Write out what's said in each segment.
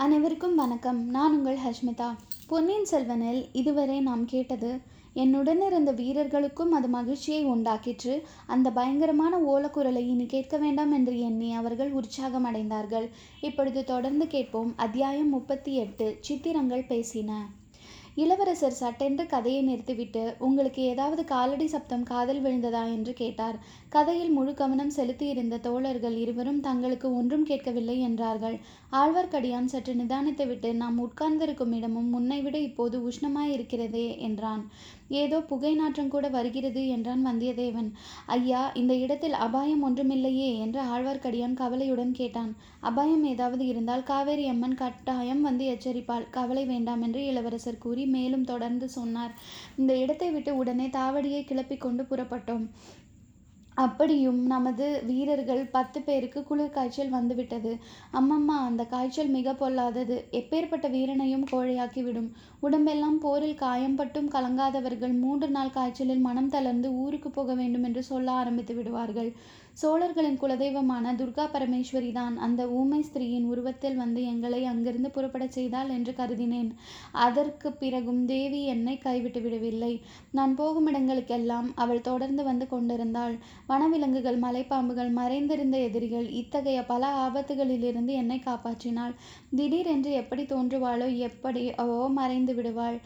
அனைவருக்கும் வணக்கம். நான் உங்கள் ஹஷ்மிதா. பொன்னியின் செல்வனில் இதுவரை நாம் கேட்டது என்னுடன் இருந்த வீரர்களுக்கும் அது மகிழ்ச்சியை உண்டாக்கிற்று. அந்த பயங்கரமான ஓலக்குரலை இனி கேட்க வேண்டாம் என்று எண்ணி அவர்கள் உற்சாகம் அடைந்தார்கள். இப்பொழுது தொடர்ந்து கேட்போம். அத்தியாயம் முப்பத்தி எட்டு சித்திரங்கள் பேசின. இளவரசர் சட்டென்று கதையை நிறுத்திவிட்டு உங்களுக்கு ஏதாவது காலடி சப்தம் காதல் விழுந்ததா? என்று கேட்டார். கதையில் முழு கவனம் செலுத்தியிருந்த தோழர்கள் இருவரும் தங்களுக்கு ஒன்றும் கேட்கவில்லை என்றார்கள். ஆழ்வார்க்கடியான் சற்று நிதானித்துவிட்டு நாம் உட்கார்ந்திருக்கும் இடமும் முன்னைவிட இப்போது உஷ்ணமாயிருக்கிறதே என்றான். ஏதோ புகை நாற்றம் கூட வருகிறது என்றான் வந்தியத்தேவன். ஐயா இந்த இடத்தில் அபாயம் ஒன்றுமில்லையே என்று ஆழ்வார்க்கடியான் கவலையுடன் கேட்டான். அபாயம் ஏதாவது இருந்தால் காவேரி அம்மன் கட்டாயம் வந்து எச்சரிப்பாள். கவலை வேண்டாம் என்று இளவரசர் கூறி மேலும் தொடர்ந்து சொன்னார். இந்த இடத்தை விட்டு உடனே தாவடியை கிளப்பிக் கொண்டு புறப்பட்டோம். அப்படியும் நமது வீரர்கள் பத்து பேருக்கு குளிர் காய்ச்சல் வந்துவிட்டது. அம்மம்மா அந்த காய்ச்சல் மிக பொல்லாதது. எப்பேற்பட்ட வீரனையும் கோழையாக்கிவிடும். உடம்பெல்லாம் போரில் காயம் பட்டும் கலங்காதவர்கள் மூன்று நாள் காய்ச்சலில் மனம் தளர்ந்து ஊருக்கு போக வேண்டும் என்று சொல்ல ஆரம்பித்து விடுவார்கள். சோழர்களின் குலதெய்வமான துர்கா பரமேஸ்வரி தான் அந்த ஊமை ஸ்திரீயின் உருவத்தில் வந்து எங்களை அங்கிருந்து புறப்படச் செய்தாள் என்று கருதினேன். அதற்கு பிறகும் தேவி என்னை கைவிட்டு விடவில்லை. நான் போகும் இடங்களுக்கெல்லாம் அவள் தொடர்ந்து வந்து கொண்டிருந்தாள். வனவிலங்குகள் மலைப்பாம்புகள் மறைந்திருந்த எதிரிகள் இத்தகைய பல ஆபத்துகளிலிருந்து என்னை காப்பாற்றினாள். திடீரென்று எப்படி தோன்றுவாளோ எப்படி ஓ மறைந்து விடுவாள்.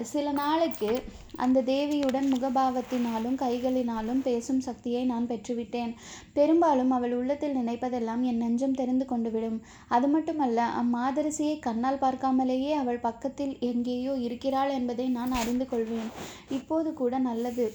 சில நாளைக்கு அந்த தேவியுடன் முகபாவத்தினாலும் கைகளினாலும் பேசும் சக்தியை நான் பெற்றுவிட்டேன். பெரும்பாலும் அவள் உள்ளத்தில் நினைப்பதெல்லாம் என் நெஞ்சம் தெரிந்து கொண்டுவிடும். அது மட்டுமல்ல அம்மாதரசியை கண்ணால் பார்க்காமலேயே அவள் பக்கத்தில் எங்கேயோ இருக்கிறாள் என்பதை நான் அறிந்து கொள்வேன். இப்போது கூட நல்லது.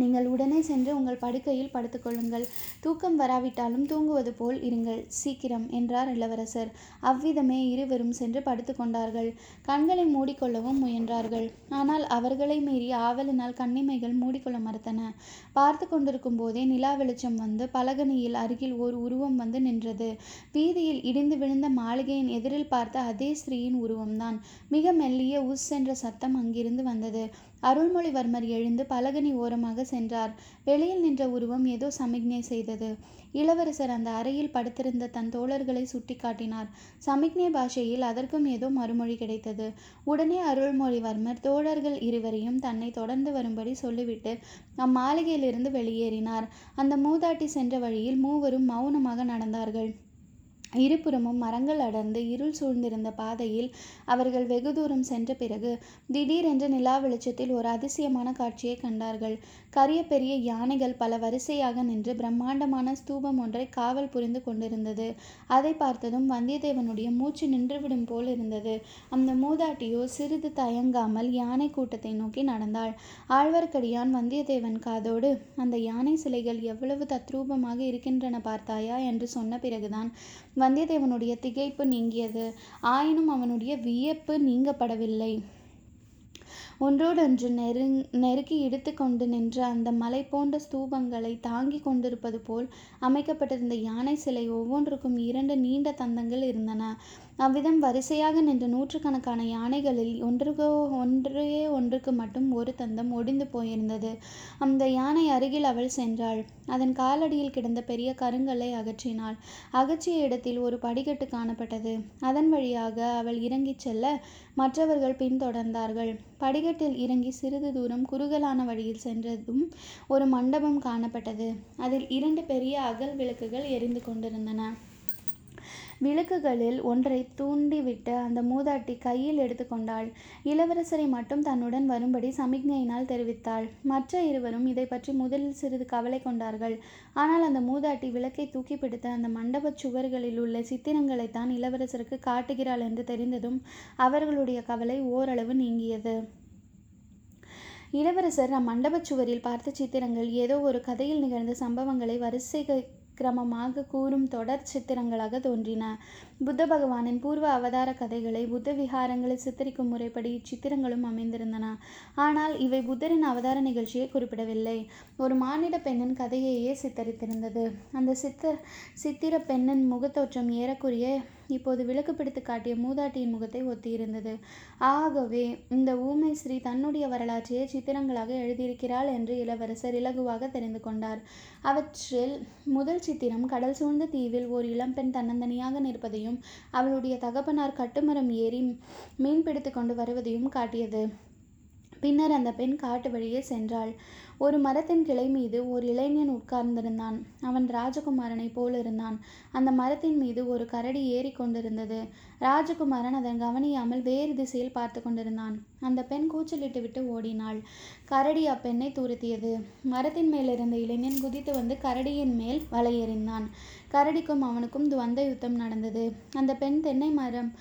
நீங்கள் உடனே சென்று உங்கள் படுக்கையில் படுத்துக்கொள்ளுங்கள். தூக்கம் வராவிட்டாலும் தூங்குவது போல் இருங்கள். சீக்கிரம் என்றார் இளவரசர். அவ்விதமே இருவரும் சென்று படுத்துக்கொண்டார்கள். கண்களை மூடிக்கொள்ளவும் முயன்றார்கள். ஆனால் அவர்களை மீறி ஆவலினால் கண்ணிமைகள் மூடிக்கொள்ள மறுத்தன. பார்த்து கொண்டிருக்கும் போதே நிலா வெளிச்சம் வந்து பலகனியில் அருகில் ஓர் உருவம் வந்து நின்றது. வீதியில் இடிந்து விழுந்த மாளிகையின் எதிரில் பார்த்த அதே ஸ்திரீயின் உருவம்தான். மிக மெல்லிய உஸ் என்ற சத்தம் அங்கிருந்து வந்தது. அருள்மொழிவர்மர் எழுந்து பலகனி ஓரமாக சென்றார். வெளியில் நின்ற உருவம் ஏதோ சமிக்ஞை செய்தது. இளவரசர் அந்த அறையில் படுத்திருந்த தன் தோழர்களை சுட்டிக்காட்டினார். சமிக்ஞை பாஷையில் அதற்கும் ஏதோ மறுமொழி கிடைத்தது. உடனே அருள்மொழிவர்மர் தோழர்கள் இருவரையும் தன்னை தொடர்ந்து வரும்படி சொல்லிவிட்டு அம்மாளிகையிலிருந்து வெளியேறினார். அந்த மூதாட்டி சென்ற வழியில் மூவரும் மௌனமாக நடந்தார்கள். இருபுறமும் மரங்கள் அடர்ந்து இருள் சூழ்ந்திருந்த பாதையில் அவர்கள் வெகு தூரம் சென்ற பிறகு திடீரென்று நிலா வெளிச்சத்தில் ஒரு அதிசயமான காட்சியை கண்டார்கள். கரிய பெரிய யானைகள் பல வரிசையாக நின்று பிரம்மாண்டமான ஸ்தூபம் ஒன்றை காவல் புரிந்து கொண்டிருந்தது. அதை பார்த்ததும் வந்தியத்தேவனுடைய மூச்சு நின்றுவிடும் போல் இருந்தது. அந்த மூதாட்டியோ சிறிது தயங்காமல் யானை கூட்டத்தை நோக்கி நடந்தாள். ஆழ்வார்க்கடியான் வந்தியத்தேவன் காதோடு அந்த யானை சிலைகள் எவ்வளவு தத்ரூபமாக இருக்கின்றன பார்த்தாயா? என்று சொன்ன பிறகுதான் வந்தியத்தேவனுடைய திகைப்பு நீங்கியது. ஆயினும் அவனுடைய வியப்பு நீங்கப்படவில்லை. ஒன்றோடொன்று நெருங் நெருக்கி இடித்து கொண்டு நின்ற அந்த மலை போன்ற ஸ்தூபங்களை தாங்கி கொண்டிருப்பது போல் அமைக்கப்பட்டிருந்த யானை சிலை ஒவ்வொன்றுக்கும் இரண்டு நீண்ட தந்தங்கள் இருந்தன. அவ்விதம் வரிசையாக நின்ற நூற்றுக்கணக்கான யானைகளில் ஒன்றுக்கோ ஒன்றே ஒன்றுக்கு மட்டும் ஒரு தந்தம் ஒடிந்து போயிருந்தது. அந்த யானை அருகில் அவள் சென்றாள். அதன் காலடியில் கிடந்த பெரிய கருங்கல்லை அகற்றினாள். அகற்றிய இடத்தில் ஒரு படிக்கட்டு காணப்பட்டது. அதன் வழியாக அவள் இறங்கிச் செல்ல மற்றவர்கள் பின்தொடர்ந்தார்கள். படிக்கட்டில் இறங்கி சிறிது தூரம் குறுகலான வழியில் சென்றதும் ஒரு மண்டபம் காணப்பட்டது. அதில் இரண்டு பெரிய அகல் விளக்குகள் எரிந்து கொண்டிருந்தன. விளக்குகளில் ஒன்றை தூண்டிவிட்டு அந்த மூதாட்டி கையில் எடுத்துக்கொண்டாள். இளவரசரை மட்டும் தன்னுடன் வரும்படி சமிக்ஞையினால் தெரிவித்தாள். மற்ற இருவரும் இதை பற்றி முதலில் சிறிது கவலை கொண்டார்கள். ஆனால் அந்த மூதாட்டி விளக்கை தூக்கி பிடித்து அந்த மண்டபச் சுவர்களில் உள்ள சித்திரங்களைத்தான் இளவரசருக்கு காட்டுகிறாள் என்று தெரிந்ததும் அவர்களுடைய கவலை ஓரளவு நீங்கியது. இளவரசர் அம்மண்டபச் சுவரில் பார்த்த சித்திரங்கள் ஏதோ ஒரு கதையில் நிகழ்ந்த சம்பவங்களை வரிசை கிரமமாக கூறும் தொடர் சித்திரங்களாக தோன்றின. புத்த பகவானின் பூர்வ அவதார கதைகளை புத்த விகாரங்களில் சித்தரிக்கும் முறைப்படி இச்சித்திரங்களும் அமைந்திருந்தன. ஆனால் இவை புத்தரின் அவதார நிகழ்ச்சியை குறிப்பிடவில்லை. ஒரு மானிட பெண்ணின் கதையையே சித்தரித்திருந்தது. அந்த சித்த சித்திர பெண்ணின் முகத்தோற்றம் ஏறக்குரிய இப்போது விளக்கு பிடித்து காட்டிய மூதாட்டியின் முகத்தை ஒத்தியிருந்தது. ஆகவே இந்த ஊமை ஸ்ரீ தன்னுடைய வரலாற்றையே சித்திரங்களாக எழுதியிருக்கிறாள் என்று இளவரசர் இலகுவாக தெரிந்து கொண்டார். அவற்றில் முதல் சித்திரம் கடல் சூழ்ந்த தீவில் ஓர் இளம்பெண் தன்னந்தனியாக நிற்பதை வருவதையும் அவளுடைய தகப்பனார் கட்டுமரம் ஏறி மீன் பிடித்து கொண்டு வருவதையும் காட்டியது. பின்னர் அந்த பெண் காட்டு வழியே சென்றாள். ஒரு மரத்தின் கிளை மீது ஓர் இளைஞன் உட்கார்ந்திருந்தான். அவன் ராஜகுமாரனைப் போலிருந்தான் அந்த மரத்தின் மீது ஒரு கரடி ஏறி கொண்டிருந்தது. ராஜகுமாரன் அதன் கவனியாமல் வேறு திசையில் பார்த்து கொண்டிருந்தான். அந்த பெண் கூச்சலிட்டு விட்டு ஓடினாள். கரடி அப்பெண்ணை துரத்தியது. மரத்தின் மேலிருந்த இளைஞன் குதித்து வந்து கரடியின் மேல் வலையெறிந்தான் கரடிக்கும் அவனுக்கும் துவந்த யுத்தம் நடந்தது. அந்த பெண் தென்னை மரம்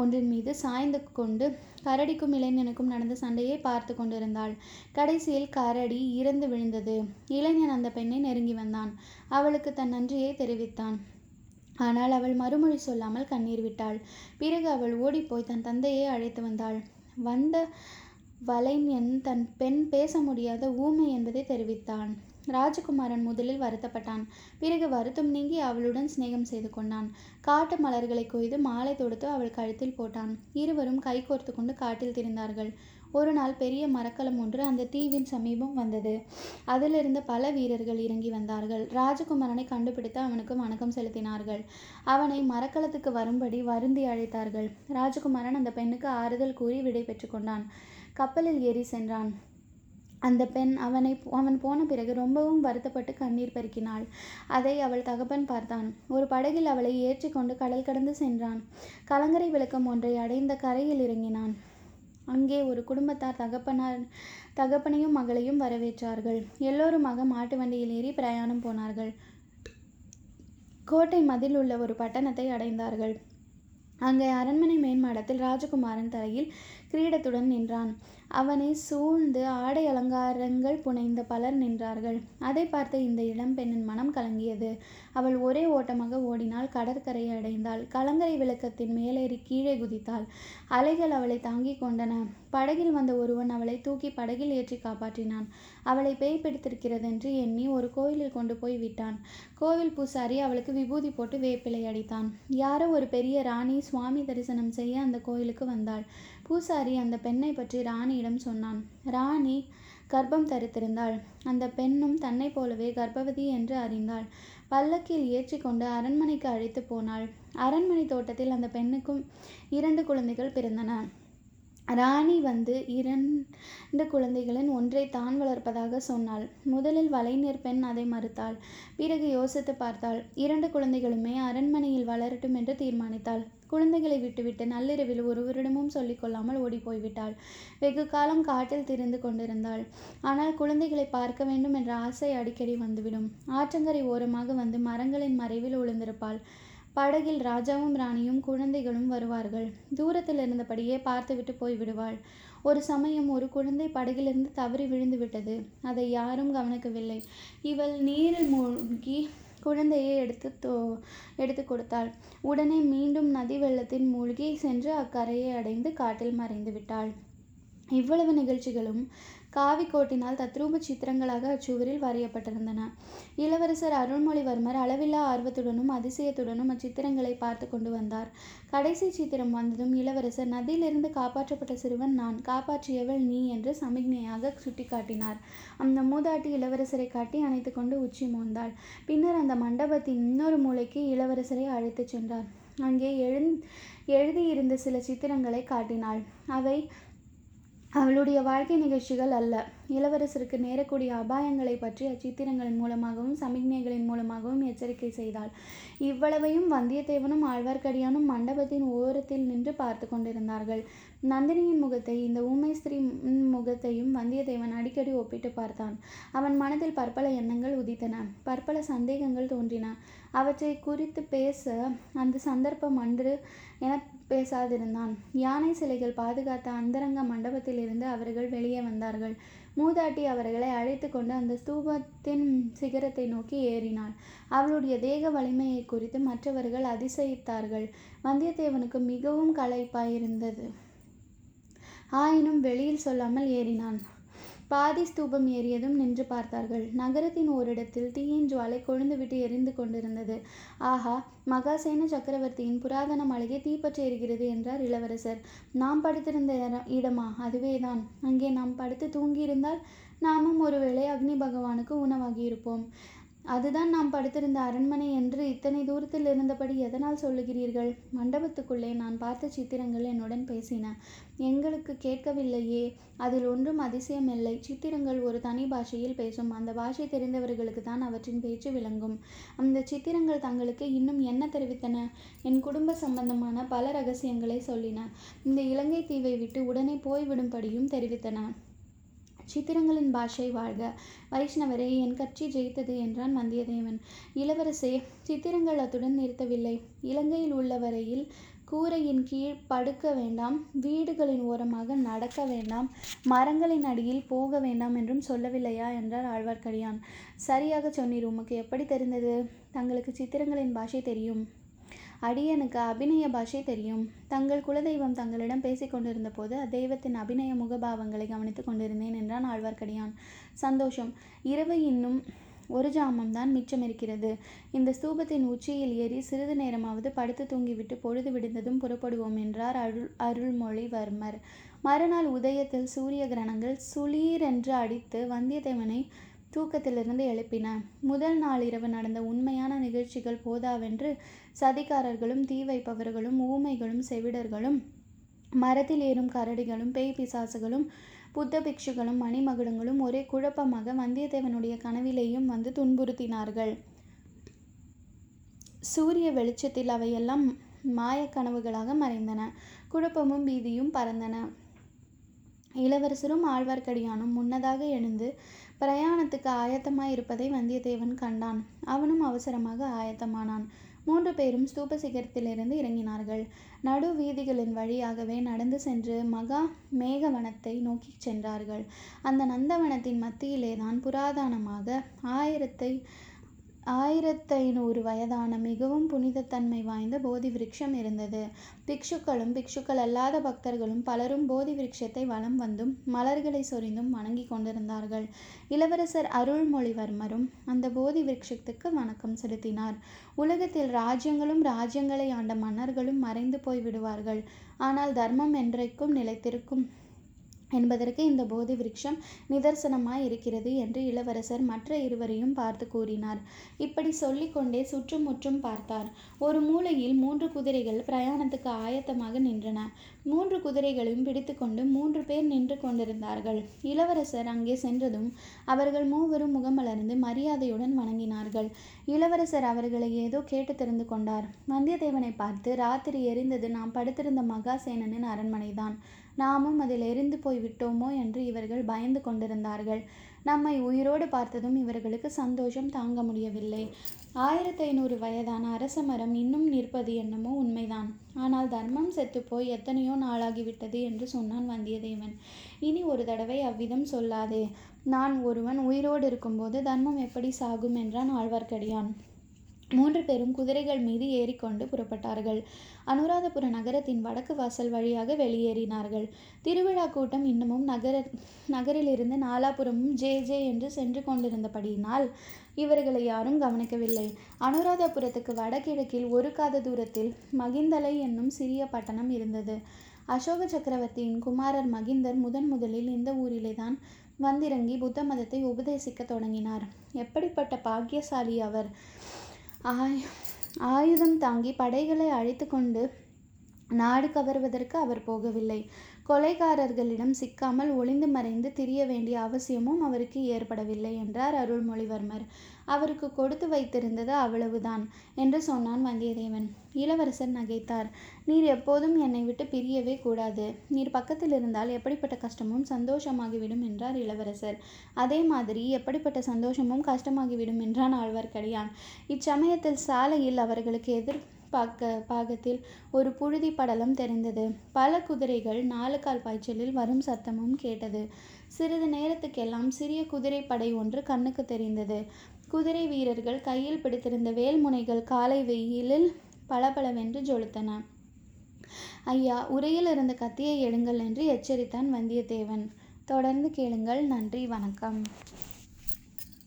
ஒன்றின் மீது சாய்ந்து கொண்டு கரடிக்கும் இளைஞனுக்கும் நடந்த சண்டையை பார்த்து கொண்டிருந்தாள். கடைசியில் கரடி இறந்து விழுந்தது. இளைஞன் அந்த பெண்ணை நெருங்கி வந்தான். அவளுக்கு தன் நன்றியை தெரிவித்தான். ஆனால் அவள் மறுமொழி சொல்லாமல் கண்ணீர் விட்டாள். பிறகு அவள் ஓடிப்போய் தன் தந்தையை அழைத்து வந்தாள். வந்த வலைஞன் தன் பெண் பேச முடியாத ஊமை என்பதை தெரிவித்தான். ராஜகுமாரன் முதலில் வருத்தப்பட்டான். பிறகு வருத்தம் நீங்கி அவளுடன் சிநேகம் செய்து கொண்டான். காட்டு மலர்களை கொய்து மாலை தொடுத்து அவள் கழுத்தில் போட்டான். இருவரும் கைகோர்த்து கொண்டு காட்டில் திரிந்தார்கள். ஒரு நாள் பெரிய மரக்கலம் ஒன்று அந்த தீவின் சமீபம் வந்தது. அதிலிருந்து பல வீரர்கள் இறங்கி வந்தார்கள். ராஜகுமாரனை கண்டுபிடித்து அவனுக்கு வணக்கம் செலுத்தினார்கள். அவனை மரக்கலத்துக்கு வரும்படி வருந்தி அழைத்தார்கள். ராஜகுமாரன் அந்த பெண்ணுக்கு ஆறுதல் கூறி விடை பெற்று கொண்டான். கப்பலில் ஏறி சென்றான். அந்த பெண் அவனை அவன் போன பிறகு ரொம்பவும் வருத்தப்பட்டு கண்ணீர் பெருக்கினாள். அதை அவள் தகப்பன் பார்த்தான். ஒரு படகில் அவளை ஏற்றி கொண்டு கடல் கடந்து சென்றான். கலங்கரை விளக்கம் ஒன்றை அடைந்த கரையில் இறங்கினான். அங்கே ஒரு குடும்பத்தார் தகப்பனார் தகப்பனையும் மகளையும் வரவேற்றார்கள். எல்லோருமாக மாட்டு வண்டியில் ஏறி பிரயாணம் போனார்கள். கோட்டை மதில் உள்ள ஒரு பட்டணத்தை அடைந்தார்கள். அங்கே அரண்மனை மேன்மாடத்தில் ராஜகுமாரன் தலையில் கிரீடத்துடன் நின்றான். அவனை சூழ்ந்து ஆடை அலங்காரங்கள் புனைந்த பலர் நின்றார்கள். அதை பார்த்த இந்த இளம்பெண்ணின் மனம் கலங்கியது. அவள் ஒரே ஓட்டமாக ஓடினாள் கடற்கரையை அடைந்தாள். கலங்கரை விளக்கத்தின் மேலேறி கீழே குதித்தாள். அலைகள் அவளை தாங்கிக் கொண்டன. படகில் வந்த ஒருவன் அவளை தூக்கி படகில் ஏற்றி காப்பாற்றினான். அவளை பேய் பிடித்திருக்கிறதென்று எண்ணி ஒரு கோயிலில் கொண்டு போய் விட்டான். கோவில் பூசாரி அவளுக்கு விபூதி போட்டு வேப்பிலை அடித்தான். யாரோ ஒரு பெரிய ராணி சுவாமி தரிசனம் செய்ய அந்த கோயிலுக்கு வந்தாள். பூசாரி அந்த பெண்ணை பற்றி ராணியிடம் சொன்னான். ராணி கர்ப்பம் தரித்திருந்தாள். அந்த பெண்ணும் தன்னை போலவே கர்ப்பவதி என்று அறிந்தாள். பல்லக்கில் ஏற்றி கொண்டு அரண்மனைக்கு அழைத்து போனாள். அரண்மனை தோட்டத்தில் அந்த பெண்ணுக்கும் இரண்டு குழந்தைகள் பிறந்தன. ராணி வந்து இரண்டு குழந்தைகளின் ஒன்றை தான் வளர்ப்பதாக சொன்னாள். முதலில் வலைஞர் பெண் அதை மறுத்தாள். பிறகு யோசித்து பார்த்தாள். இரண்டு குழந்தைகளுமே அரண்மனையில் வளரட்டும் என்று தீர்மானித்தாள். குழந்தைகளை விட்டுவிட்டு நள்ளிரவில் ஒருவரிடமும் சொல்லிக் கொள்ளாமல் ஓடி போய்விட்டாள். வெகு காலம் காட்டில் திரிந்து கொண்டிருந்தாள். ஆனால் குழந்தைகளை பார்க்க வேண்டும் என்ற ஆசை அடிக்கடி வந்துவிடும். ஆற்றங்கரை ஓரமாக வந்து மரங்களின் மறைவில் ஒளிந்திருப்பாள். படகில் ராஜாவும் ராணியும் குழந்தைகளும் வருவார்கள். தூரத்தில் இருந்தபடியே பார்த்துவிட்டு போய்விடுவாள். ஒரு சமயம் ஒரு குழந்தை படகிலிருந்து தவறி விழுந்து விட்டது அதை யாரும் கவனிக்கவில்லை. இவள் நீரில் மூழ்கி குழந்தையை எடுத்து தோ எடுத்து கொடுத்தாள். உடனே மீண்டும் நதி வெள்ளத்தில் மூழ்கி சென்று அக்கரையை அடைந்து காட்டில் மறைந்து விட்டாள். இவ்வளவு நிகழ்ச்சிகளும் காவிக்கோட்டினால் தத்ரூப சித்திரங்களாக அச்சுவரில் வரையப்பட்டிருந்தன. இளவரசர் அருள்மொழிவர்மர் அளவில்லா ஆர்வத்துடனும் அதிசயத்துடனும் அச்சித்திரங்களை பார்த்து கொண்டு வந்தார். கடைசி சித்திரம் வந்ததும் இளவரசர் நதியிலிருந்து காப்பாற்றப்பட்ட சிறுவன் நான் காப்பாற்றியவள் நீ என்று சமிக்ஞையாக சுட்டிக்காட்டினார். அந்த மூதாட்டி இளவரசரை காட்டி அணைத்து கொண்டு உச்சி மோந்தாள். பின்னர் அந்த மண்டபத்தின் இன்னொரு மூலைக்கு இளவரசரை அழைத்துச் சென்றார். அங்கே எழுந் எழுதியிருந்த சில சித்திரங்களை காட்டினாள். அவை அவளுடைய வாழ்க்கை நிகழ்ச்சிகள் அல்ல. இளவரசருக்கு நேரக்கூடிய அபாயங்களை பற்றி அச்சித்திரங்களின் மூலமாகவும் சமிக்ஞைகளின் மூலமாகவும் எச்சரிக்கை செய்தாள். இவ்வளவையும் வந்தியத்தேவனும் ஆழ்வார்க்கடியானும் மண்டபத்தின் ஓரத்தில் நின்று பார்த்து கொண்டிருந்தார்கள். நந்தினியின் முகத்தை இந்த ஊமேஸ்திரி முகத்தையும் வந்தியத்தேவன் அடிக்கடி ஒப்பிட்டு பார்த்தான். அவன் மனதில் பற்பல எண்ணங்கள் உதித்தன. பற்பல சந்தேகங்கள் தோன்றின. அவற்றை குறித்து பேச அந்த சந்தர்ப்பம் அன்று என பேசாதிருந்தான். யானை சிலைகள் பாதுகாத்த அந்தரங்க மண்டபத்திலிருந்து அவர்கள் வெளியே வந்தார்கள். மூதாட்டி அவர்களை அழைத்து கொண்டு அந்த ஸ்தூபத்தின் சிகரத்தை நோக்கி ஏறினாள். அவளுடைய தேக வலிமையை குறித்து மற்றவர்கள் அதிசயித்தார்கள். வந்தியத்தேவனுக்கு மிகவும் களைப்பாயிருந்தது. ஆயினும் வெளியில் சொல்லாமல் ஏறினான். பாதி ஸ்தூபம் ஏறியதும் நின்று பார்த்தார்கள். நகரத்தின் ஓரிடத்தில் தீயின் ஜுவாலை கொழுந்துவிட்டு எரிந்து கொண்டிருந்தது. ஆஹா மகாசேன சக்கரவர்த்தியின் புராதன மாளிகை தீப்பற்றி எரிகிறது என்றார் இளவரசர். நாம் படுத்திருந்த இடமா? அதுவேதான். அங்கே நாம் படுத்து தூங்கியிருந்தால் நாமும் ஒருவேளை அக்னி பகவானுக்கு உணவாகியிருப்போம். அதுதான் நாம் படுத்திருந்த அரண்மனை என்று இத்தனை தூரத்தில் இருந்தபடி எதனால் சொல்லுகிறீர்கள்? மண்டபத்துக்குள்ளே நான் பார்த்த சித்திரங்கள் என்னுடன் பேசின. எங்களுக்கு கேட்கவில்லையே. அதில் ஒன்றும் அதிசயமில்லை சித்திரங்கள் ஒரு தனி பாஷையில் பேசும். அந்த பாஷை தெரிந்தவர்களுக்கு தான் அவற்றின் பேச்சு விளங்கும். அந்த சித்திரங்கள் தங்களுக்கு இன்னும் என்ன தெரிவித்தன? என் குடும்ப சம்பந்தமான பல ரகசியங்களை சொல்லின. இந்த இலங்கை தீவை விட்டு உடனே போய்விடும்படியும் தெரிவித்தன. சித்திரங்களின் பாஷை வாழ்க. வைஷ்ணவரே என் கட்சி ஜெயித்தது என்றான் வந்தியத்தேவன். இளவரசே சித்திரங்கள் அத்துடன் நிறுத்தவில்லை. இலங்கையில் உள்ள வரையில் கூரையின் கீழ் படுக்க வேண்டாம் வீடுகளின் ஓரமாக நடக்க வேண்டாம் மரங்களின் அடியில் போக வேண்டாம் என்றும் சொல்லவில்லையா என்றார் ஆழ்வார்க்கடியான். சரியாக சொன்னீர் உமக்கு எப்படி தெரிந்தது? தங்களுக்கு சித்திரங்களின் பாஷை தெரியும். அடியனுக்கு அபிநய பாஷை தெரியும். தங்கள் குலதெய்வம் தங்களிடம் பேசிக் கொண்டிருந்த போது அத்தெய்வத்தின் அபிநய முகபாவங்களை கவனித்துக் கொண்டிருந்தேன் என்றான் ஆழ்வார்க்கடியான். சந்தோஷம். இரவு இன்னும் ஒரு ஜாமம் தான் மிச்சம் இருக்கிறது. இந்த ஸ்தூபத்தின் உச்சியில் ஏறி சிறிது நேரமாவது படுத்து தூங்கிவிட்டு பொழுது விடுந்ததும் புறப்படுவோம் என்றார் அருள் அருள்மொழிவர்மர். மறுநாள் உதயத்தில் சூரிய கிரணங்கள் சுளீரென்று அடித்து வந்தியத்தேவனை தூக்கத்திலிருந்து எழுப்பின. முதல் நாள் இரவு நடந்த உண்மையான நிகழ்ச்சிகள் போதாவென்று சதிகாரர்களும் தீ வைப்பவர்களும் ஊமைகளும் செவிடர்களும் மரத்தில் ஏறும் கரடிகளும் பேய் பிசாசுகளும் புத்த பிக்ஷுகளும் மணிமகுடங்களும் ஒரே குழப்பமாக வந்தியத்தேவனுடைய கனவிலேயும் வந்து துன்புறுத்தினார்கள். சூரிய வெளிச்சத்தில் அவையெல்லாம் மாயக்கனவுகளாக மறைந்தன. குழப்பமும் பீதியும் பறந்தன. இளவரசரும் ஆழ்வார்க்கடியானும் முன்னதாக எழுந்து பிரயாணத்துக்கு ஆயத்தமாய் இருப்பதை வந்தியத்தேவன் கண்டான். அவனும் அவசரமாக ஆயத்தமானான். மூன்று பேரும் ஸ்தூப சிகரத்திலிருந்து இறங்கினார்கள். நடு வீதிகளின் வழியாகவே நடந்து சென்று மகா மேகவனத்தை நோக்கிச் சென்றார்கள். அந்த நந்தவனத்தின் மத்தியிலேதான் புராதனமாக ஆயிரத்தை ஆயிரத்து ஐநூறு வயதான மிகவும் புனிதத்தன்மை வாய்ந்த போதி விருட்சம் இருந்தது. பிக்ஷுக்களும் பிக்ஷுக்கள் அல்லாத பக்தர்களும் பலரும் போதி விருட்சத்தை வலம் வந்தும் மலர்களை சொரிந்தும் வணங்கி கொண்டிருந்தார்கள். இளவரசர் அருள்மொழிவர்மரும் அந்த போதி விருட்சத்துக்கு வணக்கம் செலுத்தினார். உலகத்தில் ராஜ்யங்களும் ராஜ்யங்களை ஆண்ட மன்னர்களும் மறைந்து போய் விடுவார்கள் ஆனால் தர்மம் என்றைக்கும் நிலைத்திருக்கும் என்பதற்கு இந்த போதி விருட்சம் நிதர்சனமாய் இருக்கிறது என்று இளவரசர் மற்ற இருவரையும் பார்த்து கூறினார். இப்படி சொல்லிக்கொண்டே சுற்றும் முற்றும் பார்த்தார். ஒரு மூலையில் மூன்று குதிரைகள் பிரயாணத்துக்கு ஆயத்தமாக நின்றன. மூன்று குதிரைகளையும் பிடித்துக்கொண்டு மூன்று பேர் நின்று கொண்டிருந்தார்கள். இளவரசர் அங்கே சென்றதும் அவர்கள் மூவரும் முகமலர்ந்து மரியாதையுடன் வணங்கினார்கள். இளவரசர் அவர்களை ஏதோ கேட்டு தெரிந்து கொண்டார். வந்தியத்தேவனை பார்த்து ராத்திரி எரிந்தது. நாம் படுத்திருந்த மகாசேனனின் அரண்மனைதான். நாமும் அதில் எரிந்து போய் விட்டோமோ என்று இவர்கள் பயந்து கொண்டிருந்தார்கள். நம்மை உயிரோடு பார்த்ததும் இவர்களுக்கு சந்தோஷம் தாங்க முடியவில்லை. ஆயிரத்தி ஐநூறு வயதான அரச மரம் இன்னும் நிற்பது என்னமோ உண்மைதான். ஆனால் தர்மம் செத்துப்போய் எத்தனையோ நாளாகிவிட்டது என்று சொன்னான் வந்தியத்தேவன். இனி ஒரு தடவை அவ்விதம் சொல்லாதே. நான் ஒருவன் உயிரோடு இருக்கும்போது தர்மம் எப்படி சாகும் என்றான் ஆழ்வார்க்கடியான். மூன்று பேரும் குதிரைகள் மீது ஏறிக்கொண்டு புறப்பட்டார்கள். அனுராதபுர நகரத்தின் வடக்கு வாசல் வழியாக வெளியேறினார்கள். திருவிழா கூட்டம் இன்னமும் நகர நகரிலிருந்து நாலாபுரமும் ஜே ஜே என்று சென்று கொண்டிருந்தபடியினால் இவர்களை யாரும் கவனிக்கவில்லை. அனுராதபுரத்துக்கு வடகிழக்கில் ஒரு காத தூரத்தில் மகிந்தலை என்னும் சிறிய பட்டணம் இருந்தது. அசோக சக்கரவர்த்தியின் குமாரர் மகிந்தர் முதன் முதலில் இந்த ஊரிலே தான் வந்திறங்கி புத்த மதத்தை உபதேசிக்க தொடங்கினார். எப்படிப்பட்ட பாக்கியசாலி அவர்? ஆயுதம் தாங்கி படைகளை அழைத்து கொண்டு நாடு கவர்வதற்கு அவர் போகவில்லை. கொலைகாரர்களிடம் சிக்காமல் ஒளிந்து மறைந்து திரிய வேண்டிய அவசியமும் அவருக்கு ஏற்படவில்லை என்றார் அருள்மொழிவர்மர். அவருக்கு கொடுத்து வைத்திருந்தது அவ்வளவுதான் என்று சொன்னான் வந்தியத்தேவன். இளவரசர் நகைத்தார். நீர் எப்போதும் என்னை விட்டு பிரியவே கூடாது. நீர் பக்கத்தில் இருந்தால் எப்படிப்பட்ட கஷ்டமும் சந்தோஷமாகிவிடும் என்றார் இளவரசர். அதே மாதிரி எப்படிப்பட்ட சந்தோஷமும் கஷ்டமாகிவிடும் என்றான் ஆழ்வார்க்கடியான். இச்சமயத்தில் சாலையில் அவர்களுக்கு எதிர் பாக்க பாகத்தில் ஒரு புழுதி படலம் தெரிந்தது. பல குதிரைகள் நாலு கால் பாய்ச்சலில் வரும் சத்தமும் கேட்டது. சிறிது நேரத்துக்கெல்லாம் சிறிய குதிரை படை ஒன்று கண்ணுக்கு தெரிந்தது. குதிரை வீரர்கள் கையில் பிடித்திருந்த வேல்முனைகள் காலை வெயிலில் பளபளவென்று ஜொலித்தன. ஐயா உரையில் இருந்த கத்தியை எடுங்கள் என்று எச்சரித்தான் வந்தியத்தேவன். தொடர்ந்து கேளுங்கள். நன்றி. வணக்கம்.